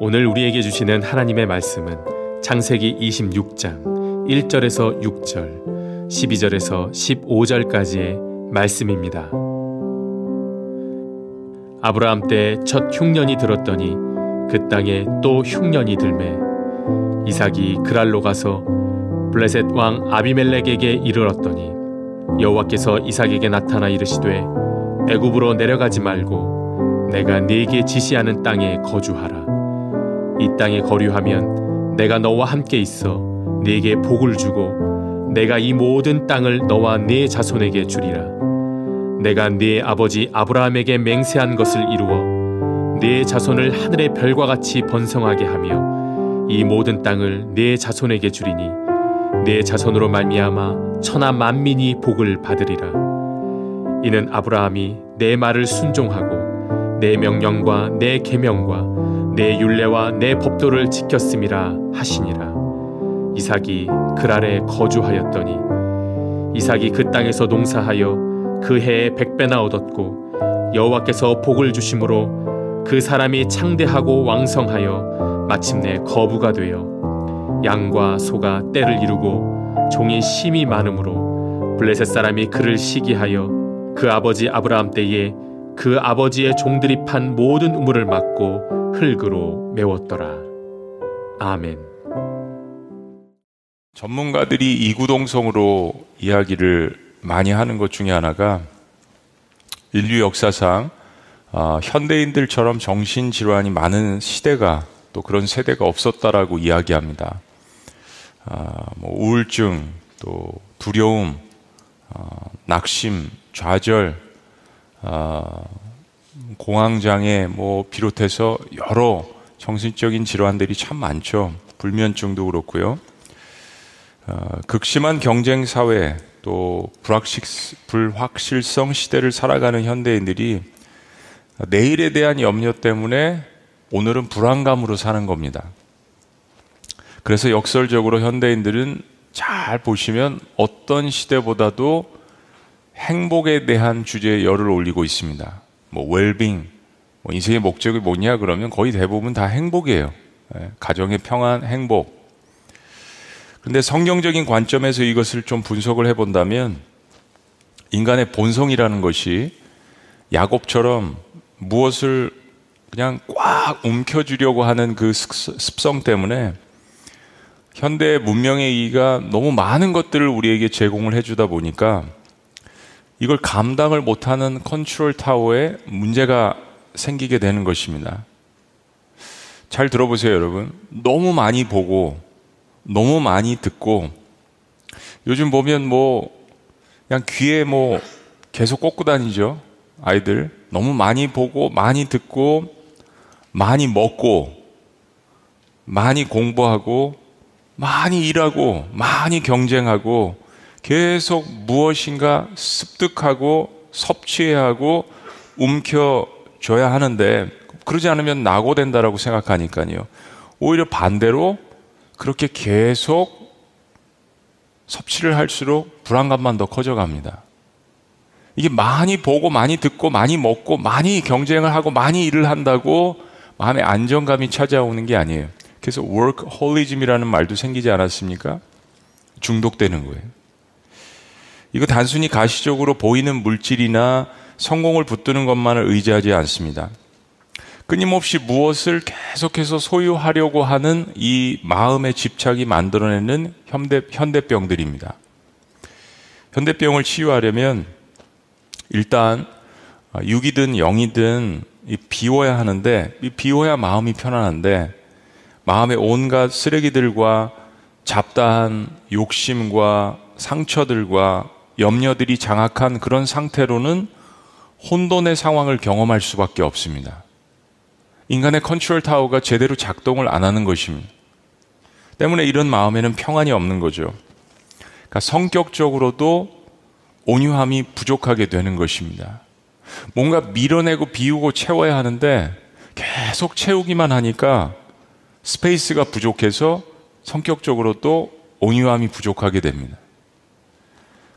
오늘 우리에게 주시는 하나님의 말씀은 창세기 26장 1절에서 6절, 12절에서 15절까지의 말씀입니다. 아브라함 때 첫 흉년이 들었더니 그 땅에 또 흉년이 들매 이삭이 그랄로 가서 블레셋 왕 아비멜렉에게 이르렀더니 여호와께서 이삭에게 나타나 이르시되 애굽으로 내려가지 말고 내가 네게 지시하는 땅에 거주하라 이 땅에 거류하면 내가 너와 함께 있어 네게 복을 주고 내가 이 모든 땅을 너와 네 자손에게 주리라. 내가 네 아버지 아브라함에게 맹세한 것을 이루어 네 자손을 하늘의 별과 같이 번성하게 하며 이 모든 땅을 네 자손에게 주리니 네 자손으로 말미암아 천하 만민이 복을 받으리라. 이는 아브라함이 내 말을 순종하고 내 명령과 내 계명과 내 율례와 내 법도를 지켰음이라 하시니라. 이삭이 그랄에 거주하였더니 이삭이 그 땅에서 농사하여 그 해에 백배나 얻었고 여호와께서 복을 주심으로 그 사람이 창대하고 왕성하여 마침내 거부가 되어 양과 소가 때를 이루고 종이 심이 많으므로 블레셋 사람이 그를 시기하여 그 아버지 아브라함 때에 그 아버지의 종들이 판 모든 우물을 막고 흙으로 메웠더라. 아멘. 전문가들이 이구동성으로 이야기를 많이 하는 것 중에 하나가 인류 역사상 어, 현대인들처럼 정신질환이 많은 시대가 또 그런 세대가 없었다라고 이야기합니다. 어, 뭐 우울증, 또 두려움, 어, 낙심, 좌절, 공황장애 뭐 비롯해서 여러 정신적인 질환들이 참 많죠. 불면증도 그렇고요. 극심한 경쟁 사회 또 불확실성 시대를 살아가는 현대인들이 내일에 대한 염려 때문에 오늘은 불안감으로 사는 겁니다. 그래서 역설적으로 현대인들은 잘 보시면 어떤 시대보다도 행복에 대한 주제에 열을 올리고 있습니다. 뭐 웰빙, 뭐 인생의 목적이 뭐냐 그러면 거의 대부분 다 행복이에요. 예, 가정의 평안, 행복. 근데 성경적인 관점에서 이것을 좀 분석을 해본다면 인간의 본성이라는 것이 야곱처럼 무엇을 그냥 꽉 움켜쥐려고 하는 그 습성 때문에 현대 문명의 이가 너무 많은 것들을 우리에게 제공을 해주다 보니까 이걸 감당을 못하는 컨트롤 타워에 문제가 생기게 되는 것입니다. 잘 들어보세요, 여러분. 너무 많이 보고, 너무 많이 듣고, 요즘 보면 뭐, 그냥 귀에 뭐, 계속 꽂고 다니죠. 아이들. 너무 많이 보고, 많이 듣고, 많이 먹고, 많이 공부하고, 많이 일하고, 많이 경쟁하고, 계속 무엇인가 습득하고 섭취해야 하고 움켜줘야 하는데 그러지 않으면 낙오된다라고 생각하니까요. 오히려 반대로 그렇게 계속 섭취를 할수록 불안감만 더 커져갑니다. 이게 많이 보고 많이 듣고 많이 먹고 많이 경쟁을 하고 많이 일을 한다고 마음의 안정감이 찾아오는 게 아니에요. 그래서 workholism이라는 말도 생기지 않았습니까? 중독되는 거예요. 이거 단순히 가시적으로 보이는 물질이나 성공을 붙드는 것만을 의지하지 않습니다. 끊임없이 무엇을 계속해서 소유하려고 하는 이 마음의 집착이 만들어내는 현대, 현대병들입니다. 현대병을 치유하려면 일단 육이든 영이든 비워야 하는데 비워야 마음이 편안한데 마음의 온갖 쓰레기들과 잡다한 욕심과 상처들과 염려들이 장악한 그런 상태로는 혼돈의 상황을 경험할 수밖에 없습니다. 인간의 컨트롤 타워가 제대로 작동을 안 하는 것입니다. 때문에 이런 마음에는 평안이 없는 거죠. 그러니까 성격적으로도 온유함이 부족하게 되는 것입니다. 뭔가 밀어내고 비우고 채워야 하는데 계속 채우기만 하니까 space가 부족해서 성격적으로도 온유함이 부족하게 됩니다.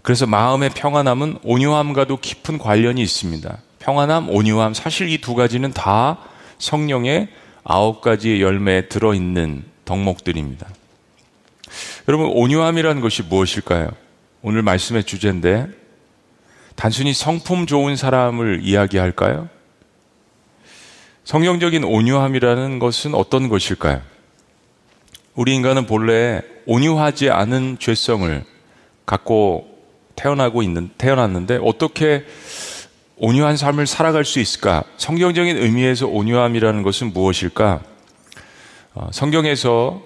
그래서 마음의 평안함은 온유함과도 깊은 관련이 있습니다. 평안함, 온유함, 사실 이 두 가지는 다 성령의 아홉 가지의 열매에 들어있는 덕목들입니다. 여러분, 온유함이라는 것이 무엇일까요? 오늘 말씀의 주제인데, 단순히 성품 좋은 사람을 이야기할까요? 성경적인 온유함이라는 것은 어떤 것일까요? 우리 인간은 본래 온유하지 않은 죄성을 갖고 태어나고 있는, 태어났는데 어떻게 온유한 삶을 살아갈 수 있을까? 성경적인 의미에서 온유함이라는 것은 무엇일까? 어, 성경에서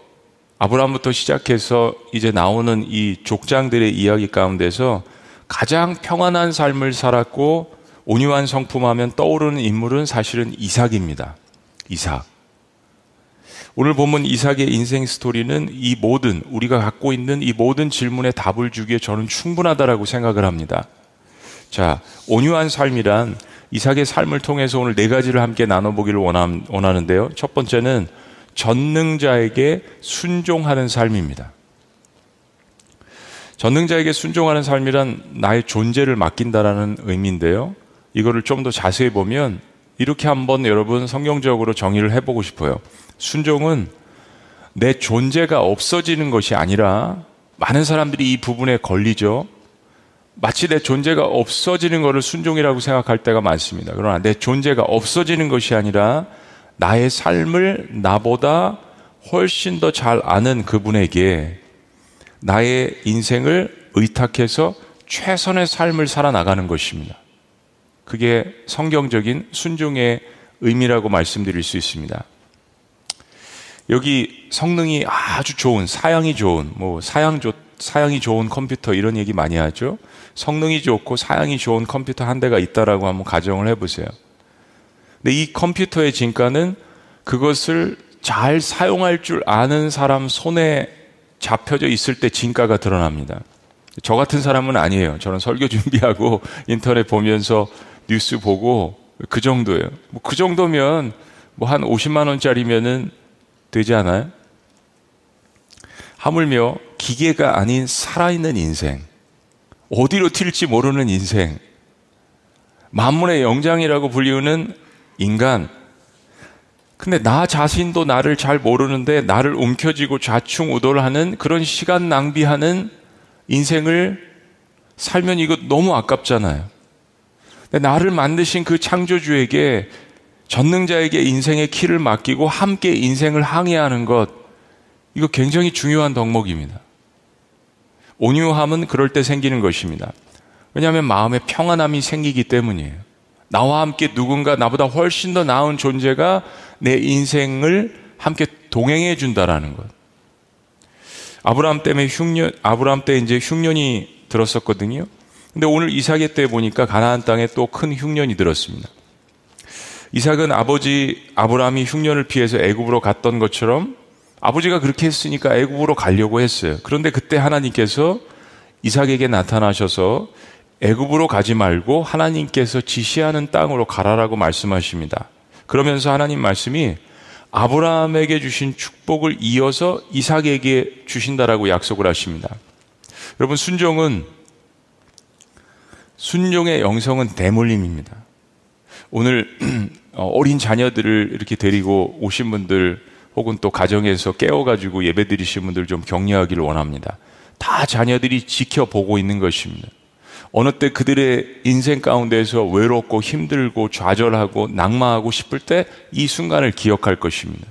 아브라함부터 시작해서 이제 나오는 이 족장들의 이야기 가운데서 가장 평안한 삶을 살았고 온유한 성품하면 떠오르는 인물은 사실은 이삭입니다. 이삭. 오늘 보면 이삭의 인생 스토리는 이 모든 우리가 갖고 있는 이 모든 질문에 답을 주기에 저는 충분하다라고 생각을 합니다. 자, 온유한 삶이란 이삭의 삶을 통해서 오늘 네 가지를 함께 나눠보기를 원하는데요. 첫 번째는 전능자에게 순종하는 삶입니다. 전능자에게 순종하는 삶이란 나의 존재를 맡긴다라는 의미인데요. 이거를 좀 더 자세히 보면 이렇게 한번 여러분 성경적으로 정의를 해보고 싶어요. 순종은 내 존재가 없어지는 것이 아니라 많은 사람들이 이 부분에 걸리죠. 마치 내 존재가 없어지는 것을 순종이라고 생각할 때가 많습니다. 그러나 내 존재가 없어지는 것이 아니라 나의 삶을 나보다 훨씬 더 잘 아는 그분에게 나의 인생을 의탁해서 최선의 삶을 살아나가는 것입니다. 그게 성경적인 순종의 의미라고 말씀드릴 수 있습니다. 여기 성능이 아주 좋은, 사양이 좋은, 뭐 사양 좋, 사양이 좋은 컴퓨터 이런 얘기 많이 하죠. 성능이 좋고 사양이 좋은 컴퓨터 한 대가 있다라고 한번 가정을 해보세요. 근데 이 컴퓨터의 진가는 그것을 잘 사용할 줄 아는 사람 손에 잡혀져 있을 때 진가가 드러납니다. 저 같은 사람은 아니에요. 저는 설교 준비하고 인터넷 보면서 뉴스 보고 그 정도예요. 뭐 그 정도면 뭐 한 50만 원짜리면은 되지 않아요? 하물며 기계가 아닌 살아있는 인생, 어디로 튈지 모르는 인생, 만문의 영장이라고 불리우는 인간. 근데 나 자신도 나를 잘 모르는데 나를 움켜쥐고 좌충우돌하는 그런 시간 낭비하는 인생을 살면 이거 너무 아깝잖아요. 나를 만드신 그 창조주에게 전능자에게 인생의 키를 맡기고 함께 인생을 항해하는 것, 이거 굉장히 중요한 덕목입니다. 온유함은 그럴 때 생기는 것입니다. 왜냐하면 마음에 평안함이 생기기 때문이에요. 나와 함께 누군가 나보다 훨씬 더 나은 존재가 내 인생을 함께 동행해 준다라는 것. 아브라함 때문에 흉년, 아브라함 때 이제 흉년이 들었었거든요. 근데 오늘 이삭의 때 보니까 가나안 땅에 또 큰 흉년이 들었습니다. 이삭은 아버지 아브라함이 흉년을 피해서 애굽으로 갔던 것처럼 아버지가 그렇게 했으니까 애굽으로 가려고 했어요. 그런데 그때 하나님께서 이삭에게 나타나셔서 애굽으로 가지 말고 하나님께서 지시하는 땅으로 가라라고 말씀하십니다. 그러면서 하나님 말씀이 아브라함에게 주신 축복을 이어서 이삭에게 주신다라고 약속을 하십니다. 여러분 순종은 순종의 영성은 대물림입니다. 오늘 어, 어린 자녀들을 이렇게 데리고 오신 분들 혹은 또 가정에서 깨워가지고 예배 드리신 분들 좀 격려하기를 원합니다. 다 자녀들이 지켜보고 있는 것입니다. 어느 때 그들의 인생 가운데서 외롭고 힘들고 좌절하고 낙마하고 싶을 때 이 순간을 기억할 것입니다.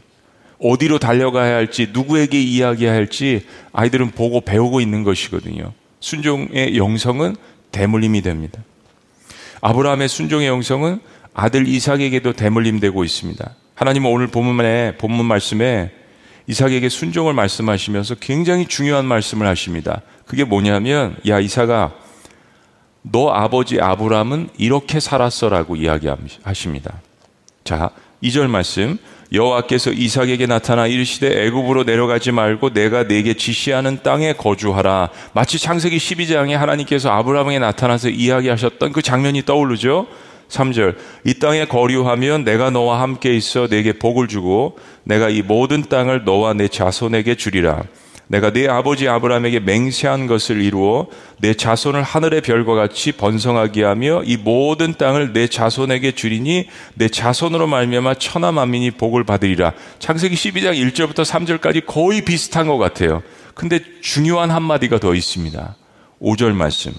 어디로 달려가야 할지, 누구에게 이야기해야 할지 아이들은 보고 배우고 있는 것이거든요. 순종의 영성은 대물림이 됩니다. 아브라함의 순종의 영성은 아들 이삭에게도 대물림되고 있습니다. 하나님은 오늘 본문에 본문 말씀에 이삭에게 순종을 말씀하시면서 굉장히 중요한 말씀을 하십니다. 그게 뭐냐면 야 이삭아 너 아버지 아브라함은 이렇게 살았어라고 이야기하십니다. 자, 2절 말씀 여호와께서 이삭에게 나타나 이르시되 애굽으로 내려가지 말고 내가 네게 지시하는 땅에 거주하라. 마치 창세기 12장에 하나님께서 아브라함에게 나타나서 이야기하셨던 그 장면이 떠오르죠. 3절 이 땅에 거류하면 내가 너와 함께 있어 내게 복을 주고 내가 이 모든 땅을 너와 내 자손에게 주리라. 내가 네 아버지 아브라함에게 맹세한 것을 이루어 내 자손을 하늘의 별과 같이 번성하게 하며 이 모든 땅을 내 자손에게 주리니 내 자손으로 말미암아 천하 만민이 복을 받으리라. 창세기 12장 1절부터 3절까지 거의 비슷한 것 같아요. 근데 중요한 한마디가 더 있습니다. 5절 말씀.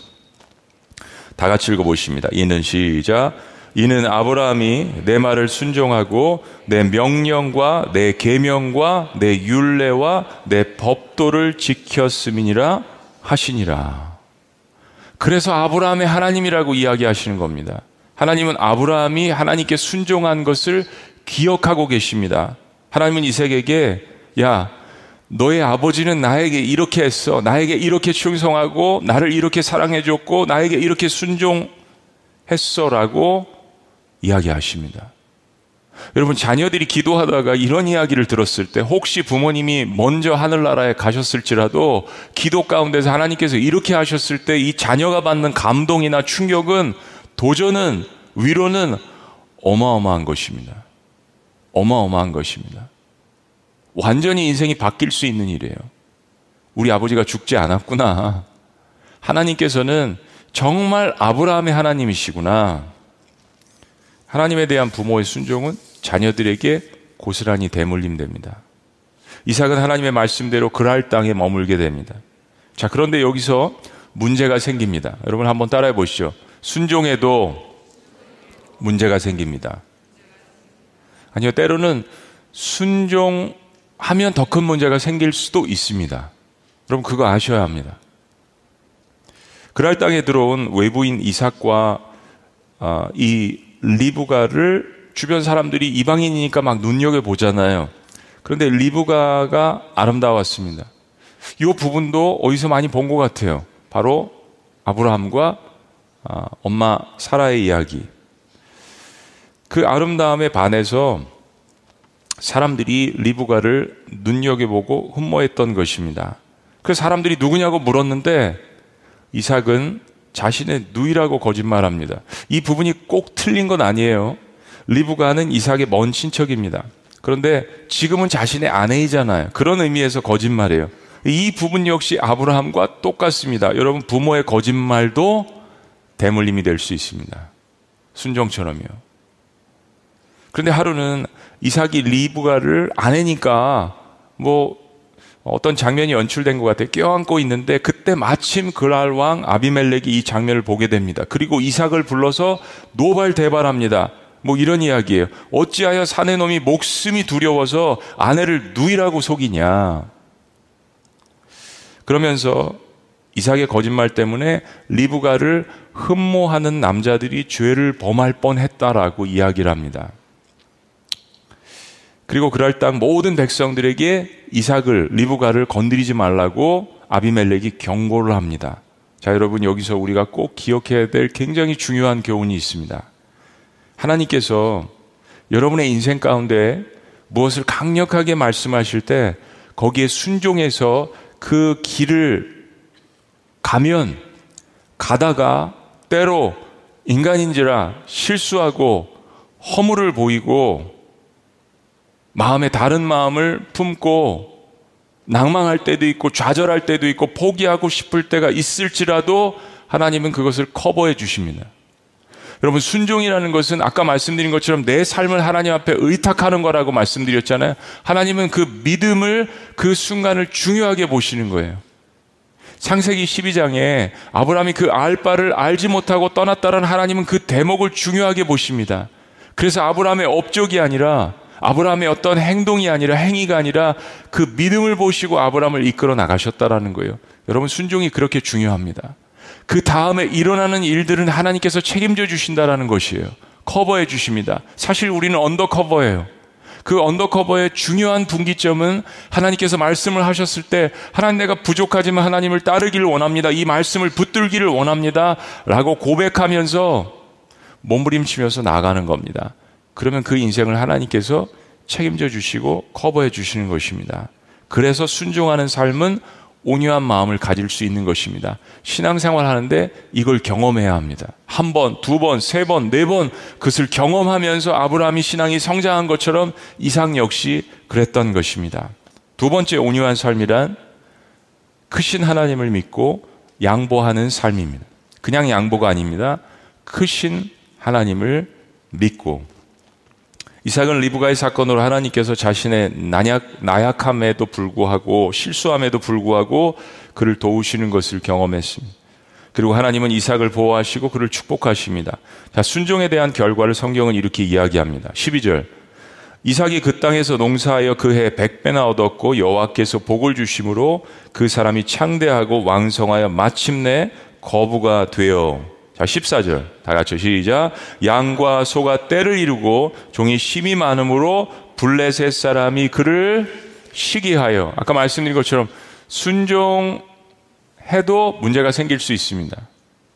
다 같이 읽어보십니다. 이는 시작. 이는 아브라함이 내 말을 순종하고 내 명령과 내 계명과 내 율례와 내 법도를 지켰음이니라 하시니라. 그래서 아브라함의 하나님이라고 이야기하시는 겁니다. 하나님은 아브라함이 하나님께 순종한 것을 기억하고 계십니다. 하나님은 이세계에게 야 너의 아버지는 나에게 이렇게 했어. 나에게 이렇게 충성하고 나를 이렇게 사랑해 줬고 나에게 이렇게 순종했어 라고 이야기하십니다. 여러분 자녀들이 기도하다가 이런 이야기를 들었을 때 혹시 부모님이 먼저 하늘나라에 가셨을지라도 기도 가운데서 하나님께서 이렇게 하셨을 때 이 자녀가 받는 감동이나 충격은 도전은 위로는 어마어마한 것입니다. 어마어마한 것입니다. 완전히 인생이 바뀔 수 있는 일이에요. 우리 아버지가 죽지 않았구나. 하나님께서는 정말 아브라함의 하나님이시구나. 하나님에 대한 부모의 순종은 자녀들에게 고스란히 대물림됩니다. 이삭은 하나님의 말씀대로 그랄 땅에 머물게 됩니다. 자, 그런데 여기서 문제가 생깁니다. 여러분 한번 따라해 보시죠. 순종에도 문제가 생깁니다. 아니요, 때로는 순종 하면 더 큰 문제가 생길 수도 있습니다. 여러분 그거 아셔야 합니다. 그랄 땅에 들어온 외부인 이삭과 아, 이 리브가를 주변 사람들이 이방인이니까 막 눈여겨 보잖아요. 그런데 리브가가 아름다웠습니다. 이 부분도 어디서 많이 본 것 같아요. 바로 아브라함과 아, 엄마 사라의 이야기. 그 아름다움에 반해서 사람들이 리브가를 눈여겨보고 흠모했던 것입니다. 그 사람들이 누구냐고 물었는데 이삭은 자신의 누이라고 거짓말합니다. 이 부분이 꼭 틀린 건 아니에요. 리브가는 이삭의 먼 친척입니다. 그런데 지금은 자신의 아내이잖아요. 그런 의미에서 거짓말이에요. 이 부분 역시 아브라함과 똑같습니다. 여러분 부모의 거짓말도 대물림이 될 수 있습니다. 순종처럼요. 그런데 하루는 이삭이 리브가를 아내니까 뭐 어떤 장면이 연출된 것 같아요. 껴안고 있는데 그때 마침 그랄 왕 아비멜렉이 이 장면을 보게 됩니다. 그리고 이삭을 불러서 노발대발합니다. 뭐 이런 이야기예요. 어찌하여 사내 놈이 목숨이 두려워서 아내를 누이라고 속이냐. 그러면서 이삭의 거짓말 때문에 리브가를 흠모하는 남자들이 죄를 범할 뻔했다라고 이야기를 합니다. 그리고 그럴 땅 모든 백성들에게 이삭을 리브가를 건드리지 말라고 아비멜렉이 경고를 합니다. 자, 여러분 여기서 우리가 꼭 기억해야 될 굉장히 중요한 교훈이 있습니다. 하나님께서 여러분의 인생 가운데 무엇을 강력하게 말씀하실 때 거기에 순종해서 그 길을 가면 가다가 때로 인간인지라 실수하고 허물을 보이고 마음에 다른 마음을 품고 낭망할 때도 있고 좌절할 때도 있고 포기하고 싶을 때가 있을지라도 하나님은 그것을 커버해 주십니다. 여러분 순종이라는 것은 아까 말씀드린 것처럼 내 삶을 하나님 앞에 의탁하는 거라고 말씀드렸잖아요. 하나님은 그 믿음을 그 순간을 중요하게 보시는 거예요. 창세기 12장에 아브라함이 그 알바를 알지 못하고 떠났다는 하나님은 그 대목을 중요하게 보십니다. 그래서 아브라함의 업적이 아니라 아브라함의 어떤 행동이 아니라 행위가 아니라 그 믿음을 보시고 아브라함을 이끌어 나가셨다라는 거예요. 여러분 순종이 그렇게 중요합니다. 그 다음에 일어나는 일들은 하나님께서 책임져 주신다라는 것이에요. 커버해 주십니다. 사실 우리는 undercover예요. 그 undercover의 중요한 분기점은 하나님께서 말씀을 하셨을 때 하나님 내가 부족하지만 하나님을 따르기를 원합니다. 이 말씀을 붙들기를 원합니다. 라고 고백하면서 몸부림치면서 나가는 겁니다. 그러면 그 인생을 하나님께서 책임져 주시고 커버해 주시는 것입니다. 그래서 순종하는 삶은 온유한 마음을 가질 수 있는 것입니다. 신앙생활 하는데 이걸 경험해야 합니다. 한 번, 두 번, 세 번, 네 번 그것을 경험하면서 아브라함이 신앙이 성장한 것처럼 이상 역시 그랬던 것입니다. 두 번째 온유한 삶이란 크신 하나님을 믿고 양보하는 삶입니다. 그냥 양보가 아닙니다. 크신 하나님을 믿고 이삭은 리브가의 사건으로 하나님께서 자신의 나약, 나약함에도 불구하고 실수함에도 불구하고 그를 도우시는 것을 경험했습니다. 그리고 하나님은 이삭을 보호하시고 그를 축복하십니다. 자, 순종에 대한 결과를 성경은 이렇게 이야기합니다. 12절. 이삭이 그 땅에서 농사하여 그해 백배나 얻었고 여호와께서 복을 주심으로 그 사람이 창대하고 왕성하여 마침내 거부가 되어 자 14절 다 같이 시작 양과 소가 때를 이루고 종이 심이 많음으로 블레셋 사람이 그를 시기하여 아까 말씀드린 것처럼 순종해도 문제가 생길 수 있습니다.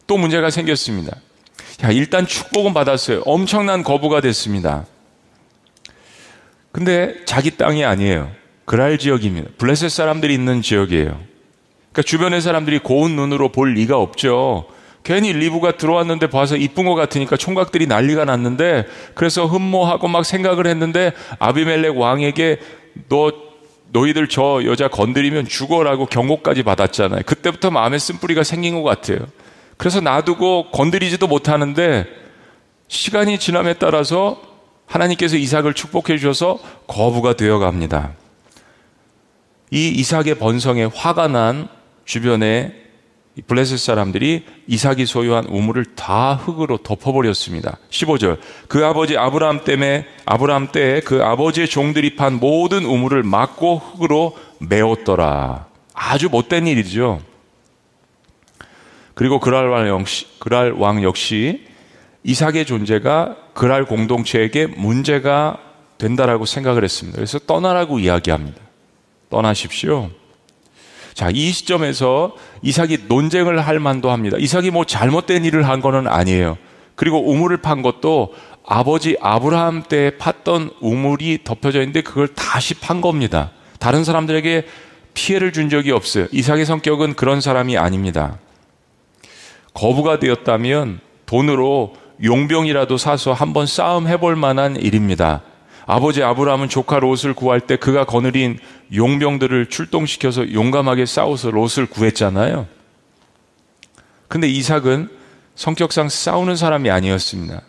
또 문제가 생겼습니다. 야, 일단 축복은 받았어요. 엄청난 거부가 됐습니다. 근데 자기 땅이 아니에요. 그랄 지역입니다. 블레셋 사람들이 있는 지역이에요. 그러니까 주변의 사람들이 고운 눈으로 볼 리가 없죠. 괜히 리브가 들어왔는데 봐서 이쁜 것 같으니까 총각들이 난리가 났는데 그래서 흠모하고 막 생각을 했는데 아비멜렉 왕에게 너 너희들 저 여자 건드리면 죽어라고 경고까지 받았잖아요. 그때부터 마음에 쓴뿌리가 생긴 것 같아요. 그래서 놔두고 건드리지도 못하는데 시간이 지남에 따라서 하나님께서 이삭을 축복해 주셔서 거부가 되어 갑니다. 이 이삭의 번성에 화가 난 주변의 블레셋 사람들이 이삭이 소유한 우물을 다 흙으로 덮어버렸습니다. 15절. 그 아버지 아브라함 때문에 아브라함 때에 그 아버지의 종들이 판 모든 우물을 막고 흙으로 메웠더라. 아주 못된 일이죠. 그리고 그랄 왕 역시, 그랄 왕 역시 이삭의 존재가 그랄 공동체에게 문제가 된다라고 생각을 했습니다. 그래서 떠나라고 이야기합니다. 떠나십시오. 자, 이 시점에서 이삭이 논쟁을 할 만도 합니다. 이삭이 뭐 잘못된 일을 한 거는 아니에요. 그리고 우물을 판 것도 아버지 아브라함 때 팠던 우물이 덮여져 있는데 그걸 다시 판 겁니다. 다른 사람들에게 피해를 준 적이 없어요. 이삭의 성격은 그런 사람이 아닙니다. 거부가 되었다면 돈으로 용병이라도 사서 한번 싸움 해볼 만한 일입니다. 아버지 아브라함은 조카 롯을 구할 때 그가 거느린 용병들을 출동시켜서 용감하게 싸워서 롯을 구했잖아요. 근데 이삭은 성격상 싸우는 사람이 아니었습니다.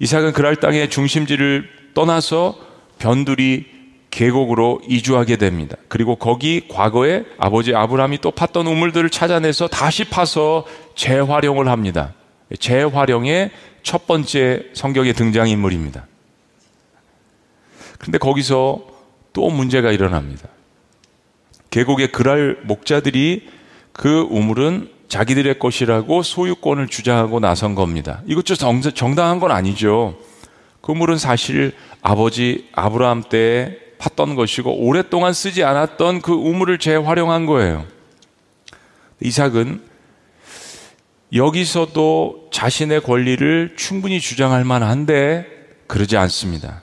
이삭은 그랄 땅의 중심지를 떠나서 변두리 계곡으로 이주하게 됩니다. 그리고 거기 과거에 아버지 아브라함이 또 팠던 우물들을 찾아내서 다시 파서 재활용을 합니다. 재활용의 첫 번째 성경의 등장인물입니다. 근데 거기서 또 문제가 일어납니다. 계곡의 그랄 목자들이 그 우물은 자기들의 것이라고 소유권을 주장하고 나선 겁니다. 이것도 정당한 건 아니죠. 그 우물은 사실 아버지 아브라함 때 팠던 것이고 오랫동안 쓰지 않았던 그 우물을 재활용한 거예요. 이삭은 여기서도 자신의 권리를 충분히 주장할 만한데 그러지 않습니다.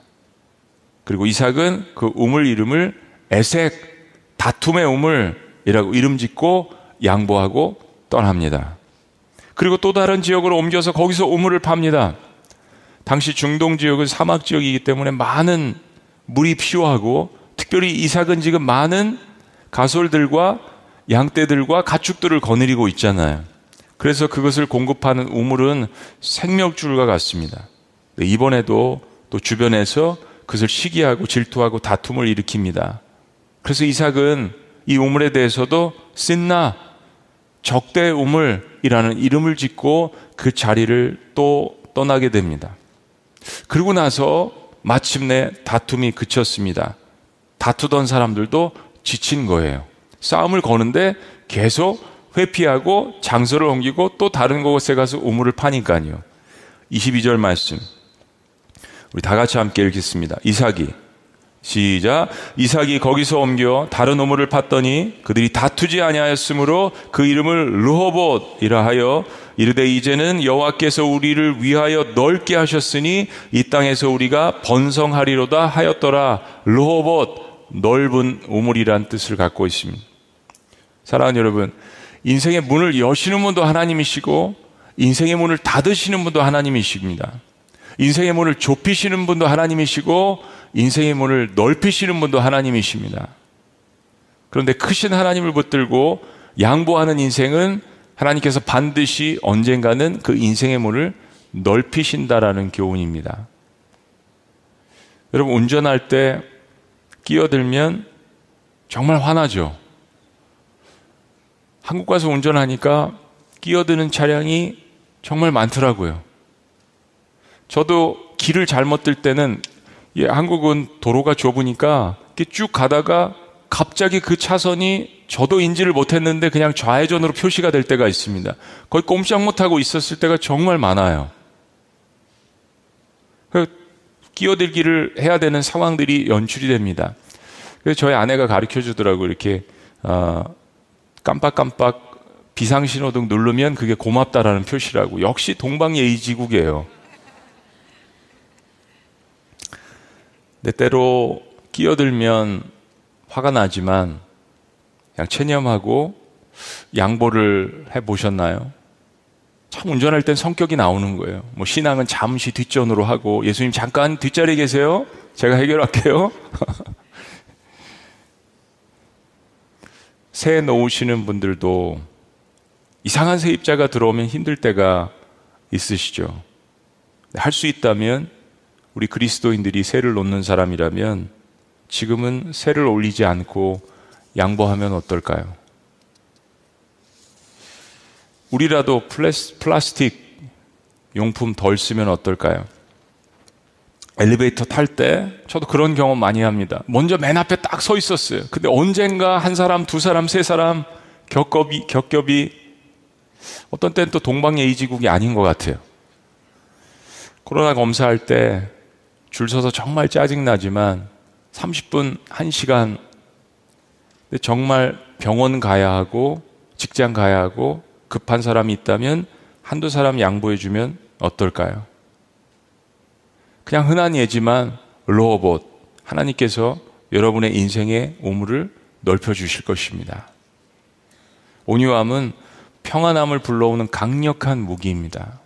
그리고 이삭은 그 우물 이름을 에색, 다툼의 우물이라고 이름 짓고 양보하고 떠납니다. 그리고 또 다른 지역으로 옮겨서 거기서 우물을 팝니다. 당시 중동 지역은 사막 지역이기 때문에 많은 물이 필요하고 특별히 이삭은 지금 많은 가솔들과 양떼들과 가축들을 거느리고 있잖아요. 그래서 그것을 공급하는 우물은 생명줄과 같습니다. 이번에도 또 주변에서 그것을 시기하고 질투하고 다툼을 일으킵니다. 그래서 이삭은 이 우물에 대해서도 쓴나 적대 우물이라는 이름을 짓고 그 자리를 또 떠나게 됩니다. 그리고 나서 마침내 다툼이 그쳤습니다. 다투던 사람들도 지친 거예요. 싸움을 거는데 계속 회피하고 장소를 옮기고 또 다른 곳에 가서 우물을 파니까요. 22절 말씀. 우리 다 같이 함께 읽겠습니다. 이삭이 시작 이삭이 거기서 옮겨 다른 우물을 팠더니 그들이 다투지 아니하였으므로 그 이름을 르호봇이라 하여 이르되 이제는 여호와께서 우리를 위하여 넓게 하셨으니 이 땅에서 우리가 번성하리로다 하였더라 르호봇 넓은 우물이란 뜻을 갖고 있습니다. 사랑하는 여러분 인생의 문을 여시는 분도 하나님이시고 인생의 문을 닫으시는 분도 하나님이십니다. 인생의 문을 좁히시는 분도 하나님이시고 인생의 문을 넓히시는 분도 하나님이십니다. 그런데 크신 하나님을 붙들고 양보하는 인생은 하나님께서 반드시 언젠가는 그 인생의 문을 넓히신다라는 교훈입니다. 여러분, 운전할 때 끼어들면 정말 화나죠. 한국 가서 운전하니까 끼어드는 차량이 정말 많더라고요. 저도 길을 잘못 들 때는 예, 한국은 도로가 좁으니까 쭉 가다가 갑자기 그 차선이 저도 인지를 못했는데 그냥 좌회전으로 표시가 될 때가 있습니다. 거의 꼼짝 못하고 있었을 때가 정말 많아요. 그 끼어들기를 해야 되는 상황들이 연출이 됩니다. 그래서 저희 아내가 가르쳐 주더라고 이렇게 어, 깜빡깜빡 비상신호등 누르면 그게 고맙다라는 표시라고. 역시 동방예의지국이에요. 내 때로 끼어들면 화가 나지만 그냥 체념하고 양보를 해 보셨나요? 참 운전할 땐 성격이 나오는 거예요. 뭐 신앙은 잠시 뒷전으로 하고 예수님 잠깐 뒷자리에 계세요. 제가 해결할게요. 새 놓으시는 분들도 이상한 세입자가 들어오면 힘들 때가 있으시죠. 할 수 있다면 우리 그리스도인들이 세를 놓는 사람이라면 지금은 세를 올리지 않고 양보하면 어떨까요? 우리라도 플라스, 플라스틱 용품 덜 쓰면 어떨까요? 엘리베이터 탈 때 저도 그런 경험 많이 합니다. 먼저 맨 앞에 딱 서 있었어요. 근데 언젠가 한 사람, 두 사람, 세 사람 겹겹이, 겹겹이 어떤 때는 또 동방예의지국이 아닌 것 같아요. 코로나 검사할 때 줄 서서 정말 짜증나지만 30분, 1시간 정말 병원 가야 하고 직장 가야 하고 급한 사람이 있다면 한두 사람 양보해 주면 어떨까요? 그냥 흔한 예지만 로봇 하나님께서 여러분의 인생의 오물을 넓혀 주실 것입니다. 온유함은 평안함을 불러오는 강력한 무기입니다.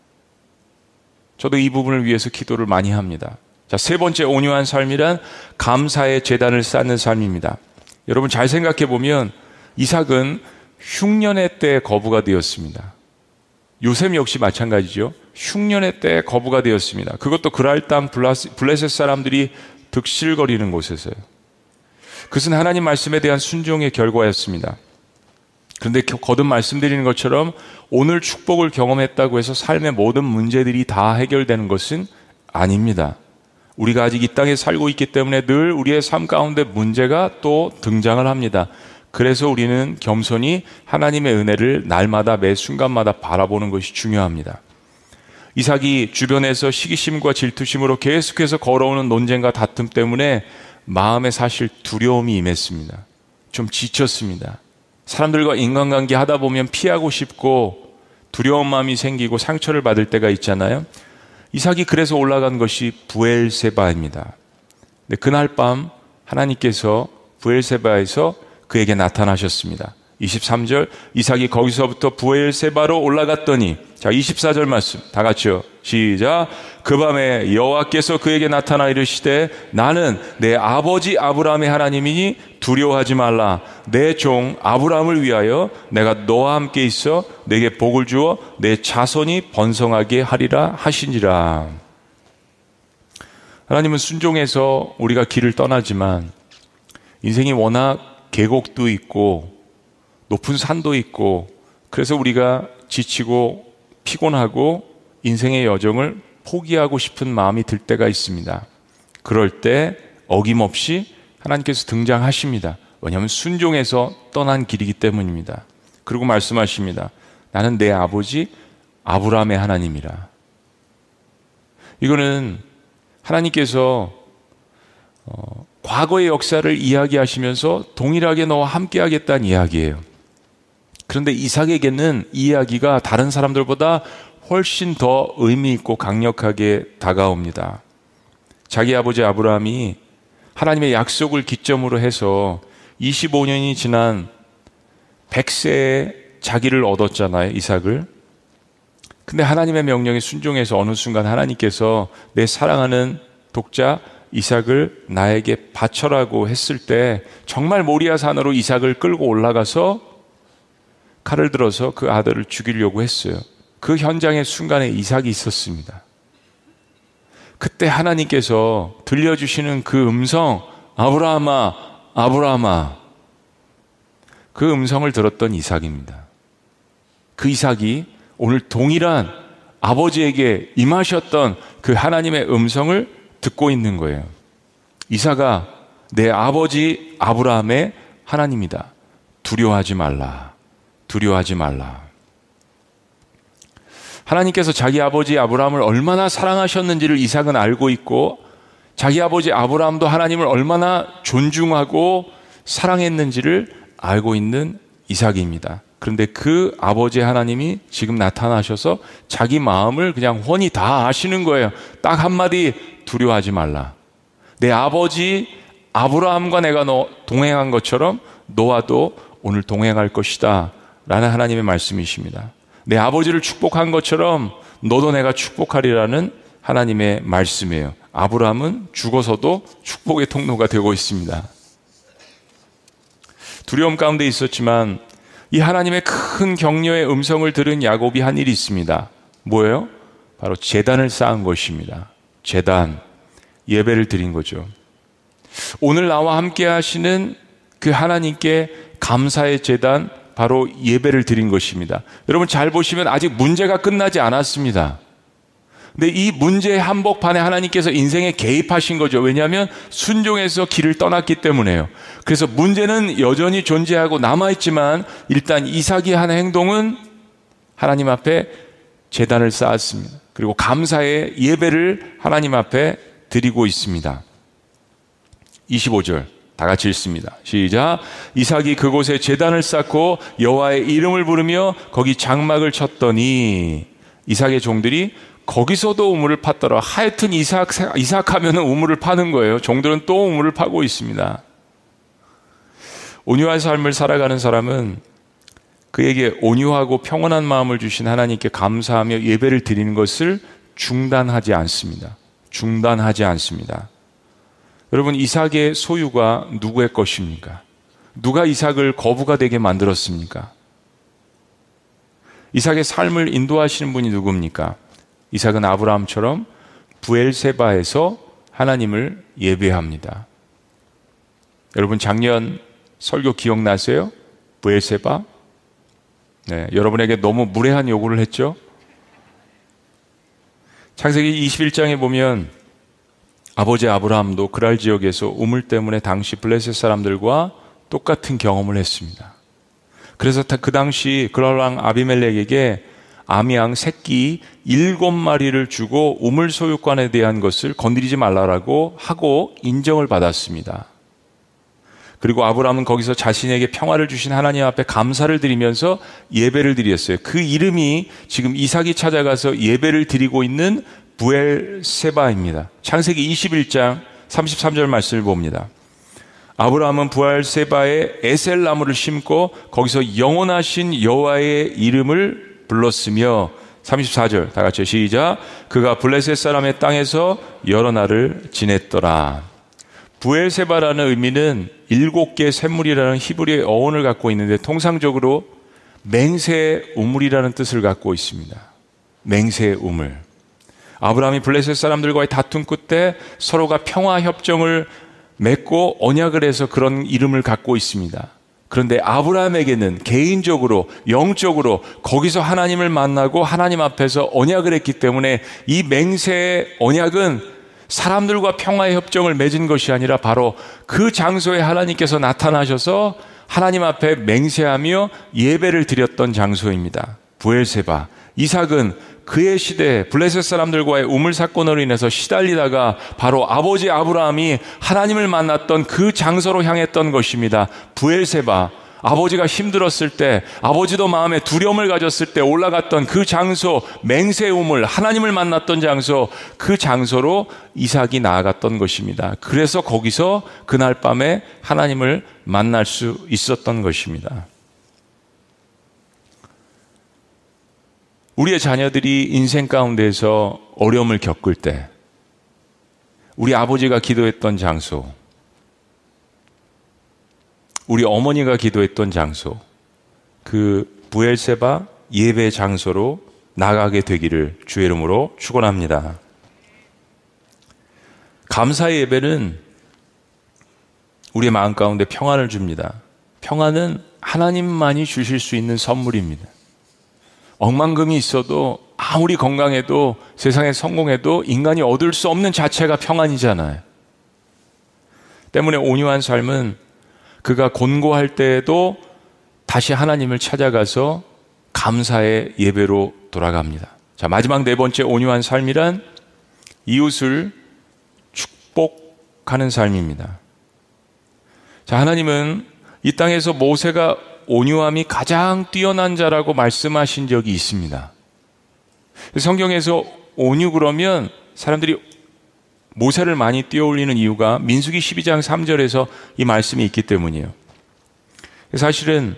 저도 이 부분을 위해서 기도를 많이 합니다. 자, 세 번째 온유한 삶이란 감사의 재단을 쌓는 삶입니다. 여러분 잘 생각해 보면 이삭은 흉년의 때 거부가 되었습니다. 요셉 역시 마찬가지죠. 흉년의 때 거부가 되었습니다. 그것도 그랄 땅 블레셋 사람들이 득실거리는 곳에서요. 그것은 하나님 말씀에 대한 순종의 결과였습니다. 그런데 거듭 말씀드리는 것처럼 오늘 축복을 경험했다고 해서 삶의 모든 문제들이 다 해결되는 것은 아닙니다. 우리가 아직 이 땅에 살고 있기 때문에 늘 우리의 삶 가운데 문제가 또 등장을 합니다. 그래서 우리는 겸손히 하나님의 은혜를 날마다 매 순간마다 바라보는 것이 중요합니다. 이삭이 주변에서 시기심과 질투심으로 계속해서 걸어오는 논쟁과 다툼 때문에 마음에 사실 두려움이 임했습니다. 좀 지쳤습니다. 사람들과 인간관계 하다 보면 피하고 싶고 두려운 마음이 생기고 상처를 받을 때가 있잖아요. 이삭이 그래서 올라간 것이 부엘세바입니다. 그날 밤 하나님께서 부엘세바에서 그에게 나타나셨습니다. 23절 이삭이 거기서부터 부엘세바로 올라갔더니 자 24절 말씀 다 같이요. 시작. 그 밤에 여호와께서 그에게 나타나 이르시되 나는 내 아버지 아브라함의 하나님이니 두려워하지 말라. 내 종 아브라함을 위하여 내가 너와 함께 있어 내게 복을 주어 내 자손이 번성하게 하리라 하시니라. 하나님은 순종해서 우리가 길을 떠나지만 인생이 워낙 계곡도 있고 높은 산도 있고 그래서 우리가 지치고 피곤하고 인생의 여정을 포기하고 싶은 마음이 들 때가 있습니다. 그럴 때 어김없이 하나님께서 등장하십니다. 왜냐하면 순종해서 떠난 길이기 때문입니다. 그리고 말씀하십니다. 나는 내 아버지 아브라함의 하나님이라. 이거는 하나님께서 어, 과거의 역사를 이야기하시면서 동일하게 너와 함께하겠다는 이야기예요. 그런데 이삭에게는 이 이야기가 다른 사람들보다 훨씬 더 의미 있고 강력하게 다가옵니다. 자기 아버지 아브라함이 하나님의 약속을 기점으로 해서 25년이 지난 100세에 자기를 얻었잖아요, 이삭을. 근데 하나님의 명령에 순종해서 어느 순간 하나님께서 내 사랑하는 독자 이삭을 나에게 바쳐라고 했을 때 정말 모리아 산으로 이삭을 끌고 올라가서 칼을 들어서 그 아들을 죽이려고 했어요. 그 현장의 순간에 이삭이 있었습니다. 그때 하나님께서 들려주시는 그 음성, 아브라함아, 아브라함아. 그 음성을 들었던 이삭입니다. 그 이삭이 오늘 동일한 아버지에게 임하셨던 그 하나님의 음성을 듣고 있는 거예요. 이삭아, 내 아버지 아브라함의 하나님이다. 두려워하지 말라. 두려워하지 말라. 하나님께서 자기 아버지 아브라함을 얼마나 사랑하셨는지를 이삭은 알고 있고 자기 아버지 아브라함도 하나님을 얼마나 존중하고 사랑했는지를 알고 있는 이삭입니다. 그런데 그 아버지 하나님이 지금 나타나셔서 자기 마음을 그냥 훤히 다 아시는 거예요. 딱 한마디 두려워하지 말라. 내 아버지 아브라함과 내가 너 동행한 것처럼 너와도 오늘 동행할 것이다. 라는 하나님의 말씀이십니다. 내 아버지를 축복한 것처럼 너도 내가 축복하리라는 하나님의 말씀이에요. 아브라함은 죽어서도 축복의 통로가 되고 있습니다. 두려움 가운데 있었지만 이 하나님의 큰 격려의 음성을 들은 야곱이 한 일이 있습니다. 뭐예요? 바로 재단을 쌓은 것입니다. 재단, 예배를 드린 거죠. 오늘 나와 함께 하시는 그 하나님께 감사의 재단, 바로 예배를 드린 것입니다. 여러분 잘 보시면 아직 문제가 끝나지 않았습니다. 근데 이 문제의 한복판에 하나님께서 인생에 개입하신 거죠. 왜냐하면 순종해서 길을 떠났기 때문에요. 그래서 문제는 여전히 존재하고 남아있지만 일단 이삭이 한 행동은 하나님 앞에 재단을 쌓았습니다. 그리고 감사의 예배를 하나님 앞에 드리고 있습니다. 25절. 다 같이 읽습니다. 시작. 이삭이 그곳에 재단을 쌓고 여호와의 이름을 부르며 거기 장막을 쳤더니 이삭의 종들이 거기서도 우물을 팠더라. 하여튼 이삭, 이삭 하면은 우물을 파는 거예요. 종들은 또 우물을 파고 있습니다. 온유한 삶을 살아가는 사람은 그에게 온유하고 평온한 마음을 주신 하나님께 감사하며 예배를 드리는 것을 중단하지 않습니다. 중단하지 않습니다. 여러분, 이삭의 소유가 누구의 것입니까? 누가 이삭을 거부가 되게 만들었습니까? 이삭의 삶을 인도하시는 분이 누굽니까? 이삭은 아브라함처럼 부엘세바에서 하나님을 예배합니다. 여러분 작년 설교 기억나세요? 부엘세바? 네, 여러분에게 너무 무례한 요구를 했죠? 창세기 21장에 보면 아버지 아브라함도 그랄 지역에서 우물 때문에 당시 블레셋 사람들과 똑같은 경험을 했습니다. 그래서 그 당시 그랄 왕 아비멜렉에게 암양 새끼 일곱 마리를 주고 우물 소유권에 대한 것을 건드리지 말라라고 하고 인정을 받았습니다. 그리고 아브라함은 거기서 자신에게 평화를 주신 하나님 앞에 감사를 드리면서 예배를 드렸어요. 그 이름이 지금 이삭이 찾아가서 예배를 드리고 있는 부엘세바입니다. 창세기 21장 33절 말씀을 봅니다. 아브라함은 부엘세바에 에셀 나무를 심고 거기서 영원하신 여호와의 이름을 불렀으며 34절 다 같이 시작 그가 블레셋 사람의 땅에서 여러 날을 지냈더라 부엘세바라는 의미는 일곱 개 샘물이라는 히브리의 어원을 갖고 있는데 통상적으로 맹세 우물이라는 뜻을 갖고 있습니다 맹세 우물 아브라함이 블레셋 사람들과의 다툼 끝에 서로가 평화 협정을 맺고 언약을 해서 그런 이름을 갖고 있습니다 그런데 아브라함에게는 개인적으로 영적으로 거기서 하나님을 만나고 하나님 앞에서 언약을 했기 때문에 이 맹세의 언약은 사람들과 평화의 협정을 맺은 것이 아니라 바로 그 장소에 하나님께서 나타나셔서 하나님 앞에 맹세하며 예배를 드렸던 장소입니다. 부엘세바. 이삭은 그의 시대에 블레셋 사람들과의 우물 사건으로 인해서 시달리다가 바로 아버지 아브라함이 하나님을 만났던 그 장소로 향했던 것입니다. 부엘세바. 아버지가 힘들었을 때, 아버지도 마음에 두려움을 가졌을 때 올라갔던 그 장소, 맹세 우물, 하나님을 만났던 장소, 그 장소로 이삭이 나아갔던 것입니다. 그래서 거기서 그날 밤에 하나님을 만날 수 있었던 것입니다. 우리의 자녀들이 인생 가운데서 어려움을 겪을 때, 우리 아버지가 기도했던 장소, 우리 어머니가 기도했던 장소, 그 부엘세바 예배 장소로 나가게 되기를 주의 이름으로 축원합니다. 감사의 예배는 우리의 마음 가운데 평안을 줍니다. 평안은 하나님만이 주실 수 있는 선물입니다. 억만금이 있어도 아무리 건강해도 세상에 성공해도 인간이 얻을 수 없는 자체가 평안이잖아요. 때문에 온유한 삶은 그가 곤고할 때에도 다시 하나님을 찾아가서 감사의 예배로 돌아갑니다. 자, 마지막 네 번째 온유한 삶이란 이웃을 축복하는 삶입니다. 자, 하나님은 이 땅에서 모세가 온유함이 가장 뛰어난 자라고 말씀하신 적이 있습니다. 성경에서 온유 그러면 사람들이 모세를 많이 띄어올리는 이유가 민수기 12장 3절에서 이 말씀이 있기 때문이에요. 사실은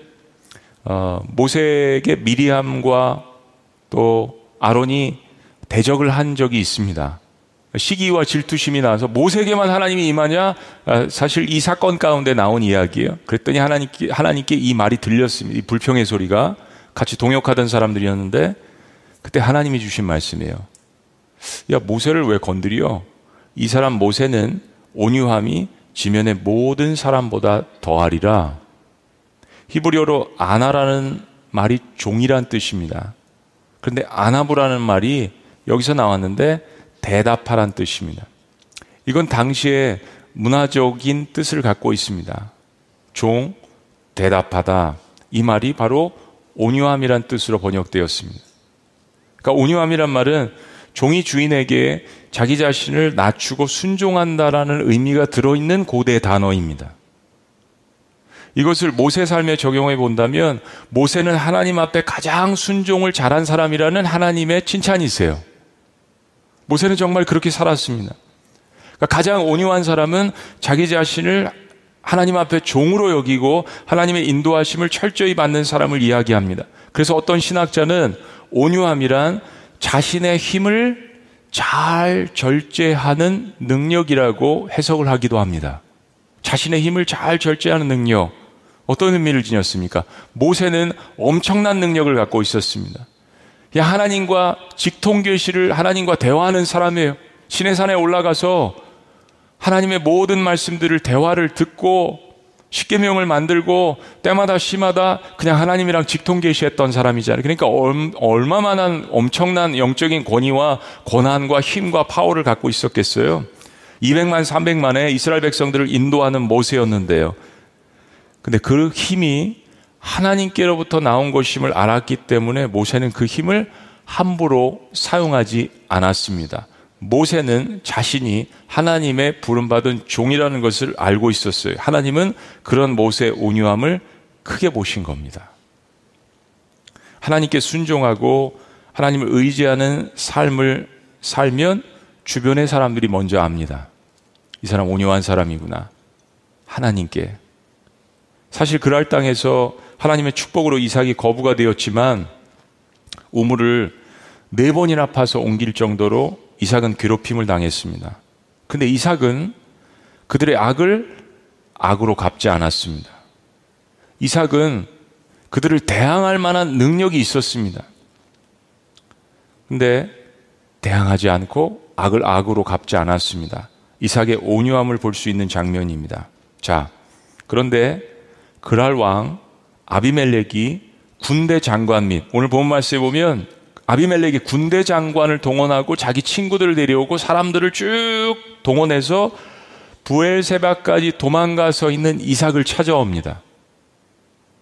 어, 모세에게 미리암과 또 아론이 대적을 한 적이 있습니다. 시기와 질투심이 나서 모세에게만 하나님이 임하냐? 아, 사실 이 사건 가운데 나온 이야기예요. 그랬더니 하나님께, 하나님께 이 말이 들렸습니다. 이 불평의 소리가 같이 동역하던 사람들이었는데 그때 하나님이 주신 말씀이에요. 야, 모세를 왜 건드려? 이 사람 모세는 온유함이 지면의 모든 사람보다 더하리라. 히브리어로 아나라는 말이 종이란 뜻입니다. 그런데 아나부라는 말이 여기서 나왔는데 대답하란 뜻입니다. 이건 당시에 문화적인 뜻을 갖고 있습니다. 종, 대답하다. 이 말이 바로 온유함이란 뜻으로 번역되었습니다. 그러니까 온유함이란 말은 종이 주인에게 자기 자신을 낮추고 순종한다라는 의미가 들어있는 고대 단어입니다. 이것을 모세 삶에 적용해 본다면 모세는 하나님 앞에 가장 순종을 잘한 사람이라는 하나님의 칭찬이세요. 모세는 정말 그렇게 살았습니다. 그러니까 가장 온유한 사람은 자기 자신을 하나님 앞에 종으로 여기고 하나님의 인도하심을 철저히 받는 사람을 이야기합니다. 그래서 어떤 신학자는 온유함이란 자신의 힘을 잘 절제하는 능력이라고 해석을 하기도 합니다. 자신의 힘을 잘 절제하는 능력. 어떤 의미를 지녔습니까? 모세는 엄청난 능력을 갖고 있었습니다. 하나님과 직통계시를 하나님과 대화하는 사람이에요. 신의 산에 올라가서 하나님의 모든 말씀들을 대화를 듣고 십계명을 만들고 때마다 시마다 그냥 하나님이랑 직통계시했던 사람이잖아요. 그러니까 얼마만한 엄청난 영적인 권위와 권한과 힘과 파워를 갖고 있었겠어요. 200만 300만의 이스라엘 백성들을 인도하는 모세였는데요. 근데 그 힘이 하나님께로부터 나온 것임을 알았기 때문에 모세는 그 힘을 함부로 사용하지 않았습니다. 모세는 자신이 하나님의 부름받은 종이라는 것을 알고 있었어요. 하나님은 그런 모세의 온유함을 크게 보신 겁니다. 하나님께 순종하고 하나님을 의지하는 삶을 살면 주변의 사람들이 먼저 압니다. 이 사람 온유한 사람이구나. 하나님께. 사실 그랄 땅에서 하나님의 축복으로 이삭이 거부가 되었지만 우물을 네 번이나 파서 옮길 정도로 이삭은 괴롭힘을 당했습니다. 근데 이삭은 그들의 악을 악으로 갚지 않았습니다. 이삭은 그들을 대항할 만한 능력이 있었습니다. 근데 대항하지 않고 악을 악으로 갚지 않았습니다. 이삭의 온유함을 볼 수 있는 장면입니다. 자, 그런데 그랄 왕 아비멜렉이 군대 장관 및 오늘 본 말씀에 보면 아비멜렉이 군대 장관을 동원하고 자기 친구들을 데려오고 사람들을 쭉 동원해서 부엘세바까지 도망가서 있는 이삭을 찾아옵니다.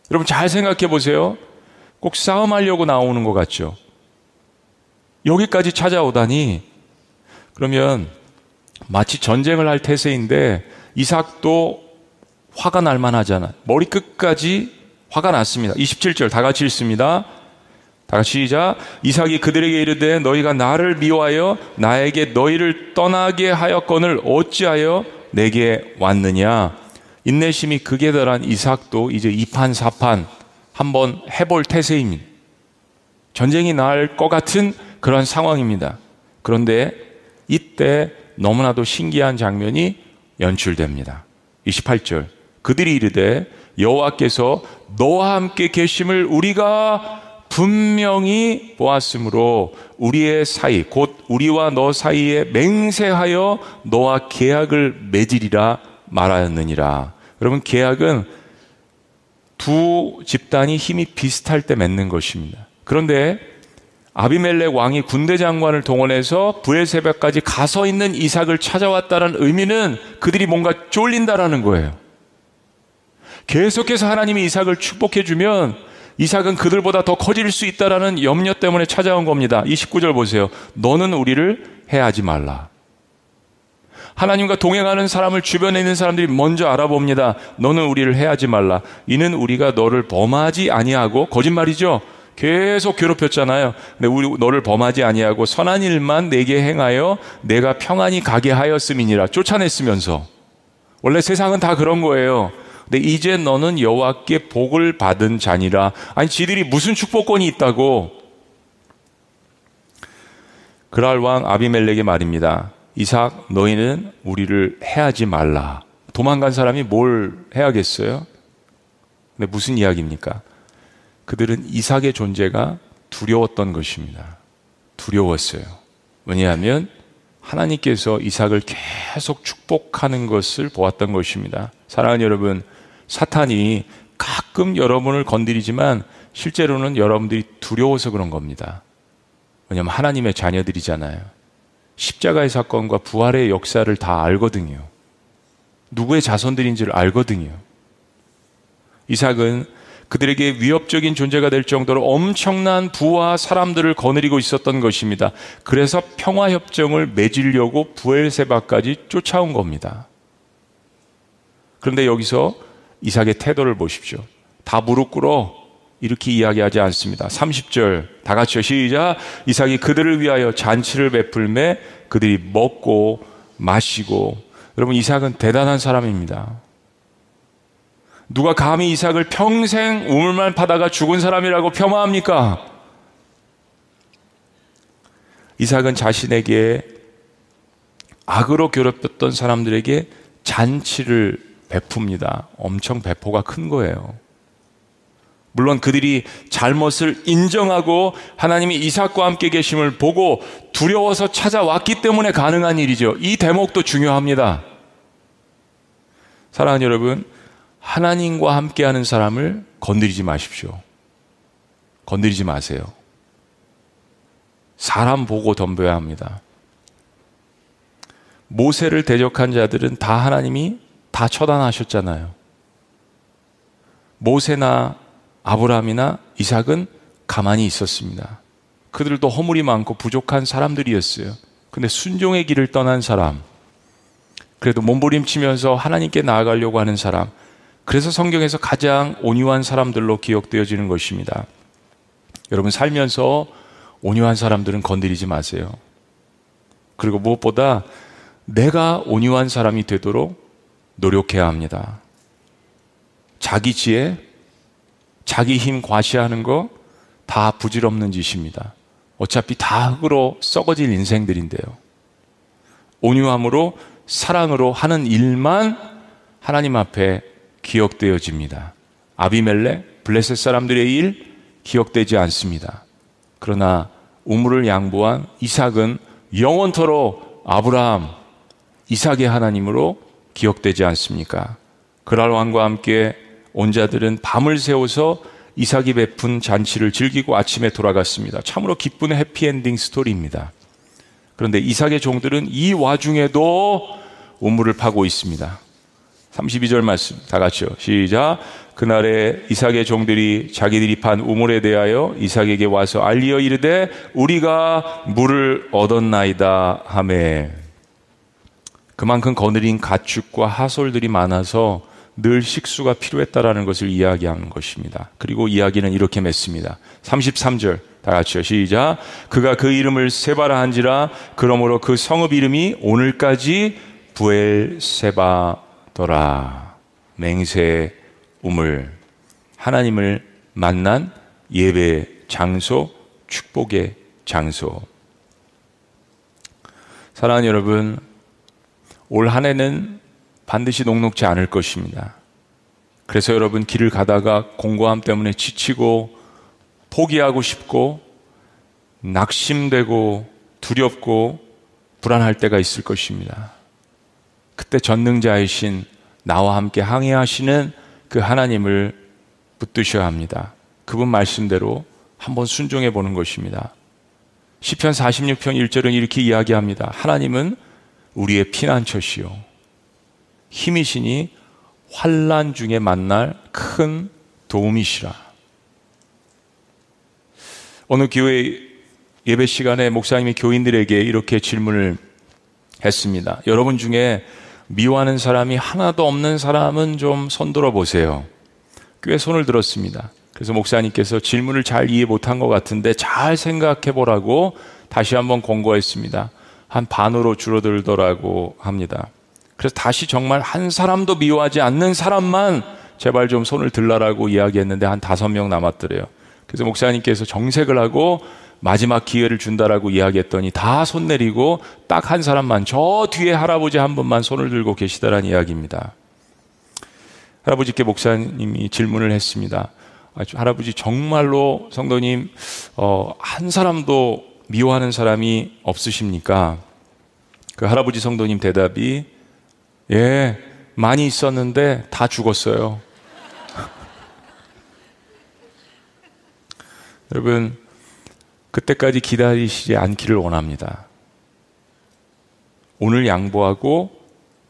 여러분 잘 생각해 보세요. 꼭 싸움하려고 나오는 것 같죠? 여기까지 찾아오다니 그러면 마치 전쟁을 할 태세인데 이삭도 화가 날 만하잖아. 머리 끝까지 화가 났습니다. 27절 다 같이 읽습니다. 다 같이 시작. 이삭이 그들에게 이르되 너희가 나를 미워하여 나에게 너희를 떠나게 하였건을 어찌하여 내게 왔느냐. 인내심이 극에 달한 이삭도 이제 2판 4판 한번 해볼 태세입니다. 전쟁이 날 것 같은 그런 상황입니다. 그런데 이때 너무나도 신기한 장면이 연출됩니다. 28절. 그들이 이르되 여호와께서 너와 함께 계심을 우리가 분명히 보았으므로 우리의 사이 곧 우리와 너 사이에 맹세하여 너와 계약을 맺으리라 말하였느니라. 여러분 계약은 두 집단이 힘이 비슷할 때 맺는 것입니다. 그런데 아비멜렉 왕이 군대 장관을 동원해서 부엘세바까지 가서 있는 이삭을 찾아왔다는 의미는 그들이 뭔가 쫄린다라는 거예요. 계속해서 하나님이 이삭을 축복해 주면 이삭은 그들보다 더 커질 수 있다라는 염려 때문에 찾아온 겁니다. 29절 보세요. 너는 우리를 해하지 말라. 하나님과 동행하는 사람을 주변에 있는 사람들이 먼저 알아봅니다. 너는 우리를 해하지 말라. 이는 우리가 너를 범하지 아니하고 거짓말이죠. 계속 괴롭혔잖아요. 근데 우리 너를 범하지 아니하고 선한 일만 내게 행하여 내가 평안히 가게 하였음이니라. 쫓아냈으면서 원래 세상은 다 그런 거예요. 근데 이제 너는 여호와께 복을 받은 자니라. 아니 지들이 무슨 축복권이 있다고? 그랄 왕 아비멜렉의 말입니다. 이삭 너희는 우리를 해하지 말라. 도망간 사람이 뭘 해야겠어요? 근데 무슨 이야기입니까? 그들은 이삭의 존재가 두려웠던 것입니다. 두려웠어요. 왜냐하면 하나님께서 이삭을 계속 축복하는 것을 보았던 것입니다. 사랑하는 여러분, 사탄이 가끔 여러분을 건드리지만 실제로는 여러분들이 두려워서 그런 겁니다. 왜냐하면 하나님의 자녀들이잖아요. 십자가의 사건과 부활의 역사를 다 알거든요. 누구의 자손들인지를 알거든요. 이삭은 그들에게 위협적인 존재가 될 정도로 엄청난 부와 사람들을 거느리고 있었던 것입니다. 그래서 평화협정을 맺으려고 부엘세바까지 쫓아온 겁니다. 그런데 여기서 이삭의 태도를 보십시오. 다 무릎 꿇어 이렇게 이야기하지 않습니다. 30절 다 같이요 시작 이삭이 그들을 위하여 잔치를 베풀매 그들이 먹고 마시고 여러분 이삭은 대단한 사람입니다. 누가 감히 이삭을 평생 우물만 파다가 죽은 사람이라고 폄하합니까? 이삭은 자신에게 악으로 괴롭혔던 사람들에게 잔치를 베풉니다. 엄청 배포가 큰 거예요. 물론 그들이 잘못을 인정하고 하나님이 이삭과 함께 계심을 보고 두려워서 찾아왔기 때문에 가능한 일이죠. 이 대목도 중요합니다. 사랑하는 여러분, 하나님과 함께하는 사람을 건드리지 마십시오. 건드리지 마세요. 사람 보고 덤벼야 합니다. 모세를 대적한 자들은 다 하나님이 다 처단하셨잖아요. 모세나 아브라함이나 이삭은 가만히 있었습니다. 그들도 허물이 많고 부족한 사람들이었어요. 근데 순종의 길을 떠난 사람, 그래도 몸부림치면서 하나님께 나아가려고 하는 사람, 그래서 성경에서 가장 온유한 사람들로 기억되어지는 것입니다. 여러분 살면서 온유한 사람들은 건드리지 마세요. 그리고 무엇보다 내가 온유한 사람이 되도록 노력해야 합니다. 자기 지혜, 자기 힘 과시하는 거 다 부질없는 짓입니다. 어차피 다 흙으로 썩어질 인생들인데요. 온유함으로 사랑으로 하는 일만 하나님 앞에 기억되어집니다. 아비멜레, 블레셋 사람들의 일 기억되지 않습니다. 그러나 우물을 양보한 이삭은 영원토록 아브라함, 이삭의 하나님으로 기억되지 않습니까? 그랄 왕과 함께 온 자들은 밤을 새워서 이삭이 베푼 잔치를 즐기고 아침에 돌아갔습니다. 참으로 기쁜 해피엔딩 스토리입니다. 그런데 이삭의 종들은 이 와중에도 우물을 파고 있습니다. 32절 말씀 다 같이요. 시작. 그날에 이삭의 종들이 자기들이 판 우물에 대하여 이삭에게 와서 알리어 이르되 우리가 물을 얻었나이다 하매 그만큼 거느린 가축과 하솔들이 많아서 늘 식수가 필요했다라는 것을 이야기하는 것입니다. 그리고 이야기는 이렇게 맺습니다. 33절 다 같이요. 시작. 그가 그 이름을 세바라 한지라 그러므로 그 성읍 이름이 오늘까지 부엘세바더라. 맹세 우물 하나님을 만난 예배 장소 축복의 장소. 사랑하는 여러분, 올 한 해는 반드시 녹록지 않을 것입니다. 그래서 여러분 길을 가다가 공고함 때문에 지치고 포기하고 싶고 낙심되고 두렵고 불안할 때가 있을 것입니다. 그때 전능자이신 나와 함께 항해하시는 그 하나님을 붙드셔야 합니다. 그분 말씀대로 한번 순종해 보는 것입니다. 시편 46편 1절은 이렇게 이야기합니다. 하나님은 우리의 피난처시요 힘이시니 환란 중에 만날 큰 도움이시라. 어느 교회 예배 시간에 목사님이 교인들에게 이렇게 질문을 했습니다. 여러분 중에 미워하는 사람이 하나도 없는 사람은 좀 손들어 보세요. 꽤 손을 들었습니다. 그래서 목사님께서 질문을 잘 이해 못한 것 같은데 잘 생각해 보라고 다시 한번 권고했습니다. 한 반으로 줄어들더라고 합니다. 그래서 다시 정말 한 사람도 미워하지 않는 사람만 제발 좀 손을 들라라고 이야기했는데 한 다섯 명 남았더래요. 그래서 목사님께서 정색을 하고 마지막 기회를 준다라고 이야기했더니 다 손 내리고 딱 한 사람만 저 뒤에 할아버지 한 분만 손을 들고 계시다라는 이야기입니다. 할아버지께 목사님이 질문을 했습니다. 아, 할아버지 정말로 성도님 어, 한 사람도 미워하는 사람이 없으십니까? 그 할아버지 성도님 대답이 예 많이 있었는데 다 죽었어요. 여러분 그때까지 기다리시지 않기를 원합니다. 오늘 양보하고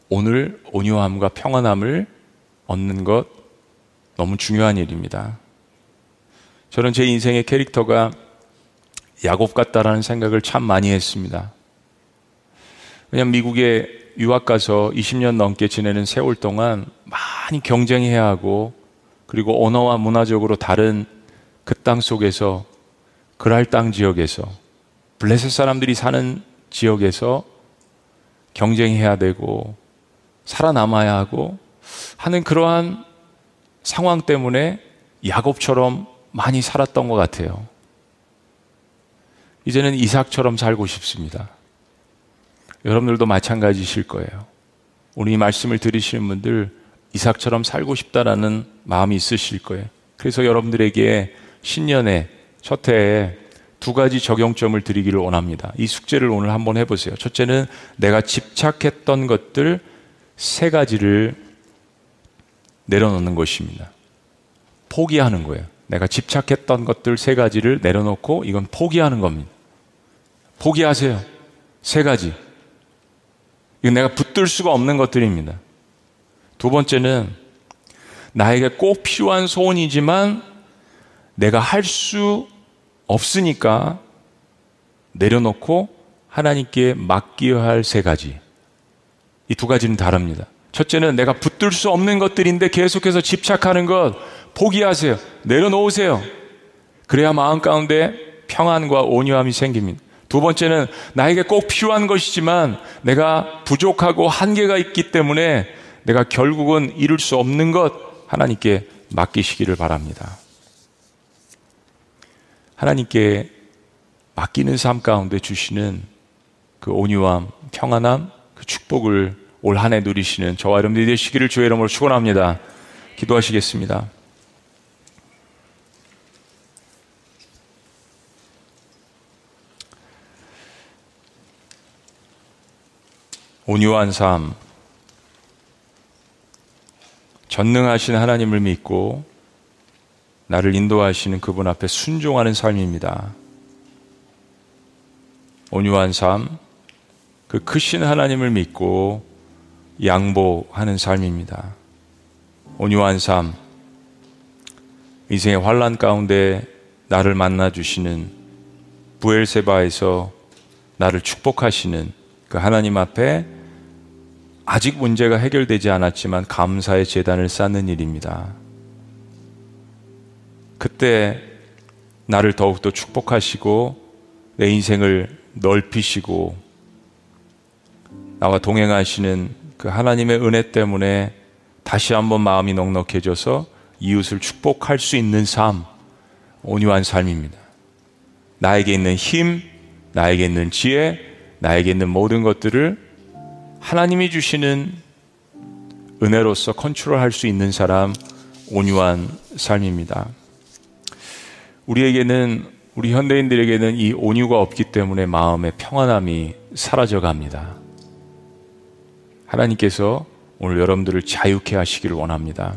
오늘 온유함과 평안함을 얻는 것 너무 중요한 일입니다. 저는 제 인생의 캐릭터가 야곱 같다라는 생각을 참 많이 했습니다. 왜냐하면 미국에 유학 가서 20년 넘게 지내는 세월 동안 많이 경쟁해야 하고 그리고 언어와 문화적으로 다른 그 땅 속에서 그랄 땅 지역에서 블레셋 사람들이 사는 지역에서 경쟁해야 되고 살아남아야 하고 하는 그러한 상황 때문에 야곱처럼 많이 살았던 것 같아요. 이제는 이삭처럼 살고 싶습니다. 여러분들도 마찬가지실 거예요. 오늘 이 말씀을 들으시는 분들 이삭처럼 살고 싶다라는 마음이 있으실 거예요. 그래서 여러분들에게 신년에 첫 해에 두 가지 적용점을 드리기를 원합니다. 이 숙제를 오늘 한번 해보세요. 첫째는 내가 집착했던 것들 세 가지를 내려놓는 것입니다. 포기하는 거예요. 내가 집착했던 것들 세 가지를 내려놓고 이건 포기하는 겁니다. 포기하세요. 세 가지. 이건 내가 붙들 수가 없는 것들입니다. 두 번째는 나에게 꼭 필요한 소원이지만 내가 할 수 없으니까 내려놓고 하나님께 맡겨야 할 세 가지. 이 두 가지는 다릅니다. 첫째는 내가 붙들 수 없는 것들인데 계속해서 집착하는 것 포기하세요. 내려놓으세요. 그래야 마음 가운데 평안과 온유함이 생깁니다. 두 번째는 나에게 꼭 필요한 것이지만 내가 부족하고 한계가 있기 때문에 내가 결국은 이룰 수 없는 것 하나님께 맡기시기를 바랍니다. 하나님께 맡기는 삶 가운데 주시는 그 온유함, 평안함, 그 축복을 올 한 해 누리시는 저와 여러분들이 되시기를 주의 이름으로 축원합니다. 기도하시겠습니다. 온유한 삶, 전능하신 하나님을 믿고 나를 인도하시는 그분 앞에 순종하는 삶입니다. 온유한 삶, 그 크신 하나님을 믿고 양보하는 삶입니다. 온유한 삶, 인생의 환란 가운데 나를 만나 주시는 부엘세바에서 나를 축복하시는 그 하나님 앞에 아직 문제가 해결되지 않았지만 감사의 재단을 쌓는 일입니다. 그때 나를 더욱더 축복하시고 내 인생을 넓히시고 나와 동행하시는 그 하나님의 은혜 때문에 다시 한번 마음이 넉넉해져서 이웃을 축복할 수 있는 삶, 온유한 삶입니다. 나에게 있는 힘, 나에게 있는 지혜, 나에게 있는 모든 것들을 하나님이 주시는 은혜로서 컨트롤할 수 있는 사람, 온유한 삶입니다. 우리에게는, 우리 현대인들에게는 이 온유가 없기 때문에 마음의 평안함이 사라져 갑니다. 하나님께서 오늘 여러분들을 자유케 하시기를 원합니다.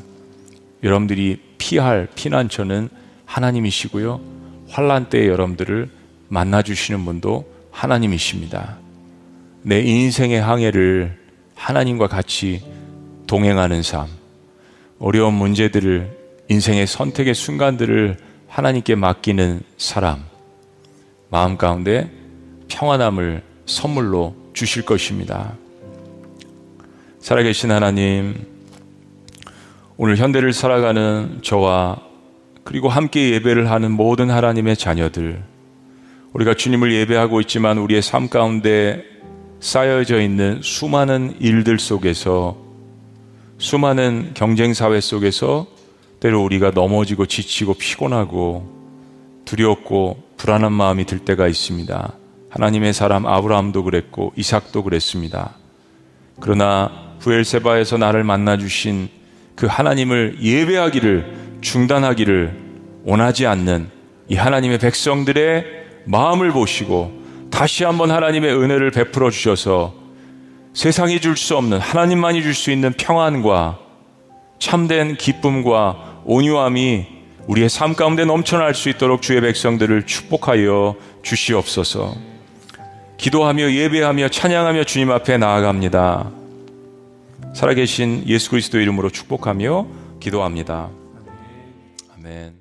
여러분들이 피할 피난처는 하나님이시고요. 환란 때에 여러분들을 만나 주시는 분도 하나님이십니다. 내 인생의 항해를 하나님과 같이 동행하는 삶, 어려운 문제들을 인생의 선택의 순간들을 하나님께 맡기는 사람, 마음 가운데 평안함을 선물로 주실 것입니다. 살아계신 하나님, 오늘 현대를 살아가는 저와 그리고 함께 예배를 하는 모든 하나님의 자녀들, 우리가 주님을 예배하고 있지만 우리의 삶 가운데 쌓여져 있는 수많은 일들 속에서 수많은 경쟁 사회 속에서 때로 우리가 넘어지고 지치고 피곤하고 두렵고 불안한 마음이 들 때가 있습니다. 하나님의 사람 아브라함도 그랬고 이삭도 그랬습니다. 그러나 부엘세바에서 나를 만나 주신 그 하나님을 예배하기를 중단하기를 원하지 않는 이 하나님의 백성들의 마음을 보시고 다시 한번 하나님의 은혜를 베풀어 주셔서 세상이 줄 수 없는 하나님만이 줄 수 있는 평안과 참된 기쁨과 온유함이 우리의 삶 가운데 넘쳐날 수 있도록 주의 백성들을 축복하여 주시옵소서. 기도하며 예배하며 찬양하며 주님 앞에 나아갑니다. 살아계신 예수 그리스도 이름으로 축복하며 기도합니다. 아멘.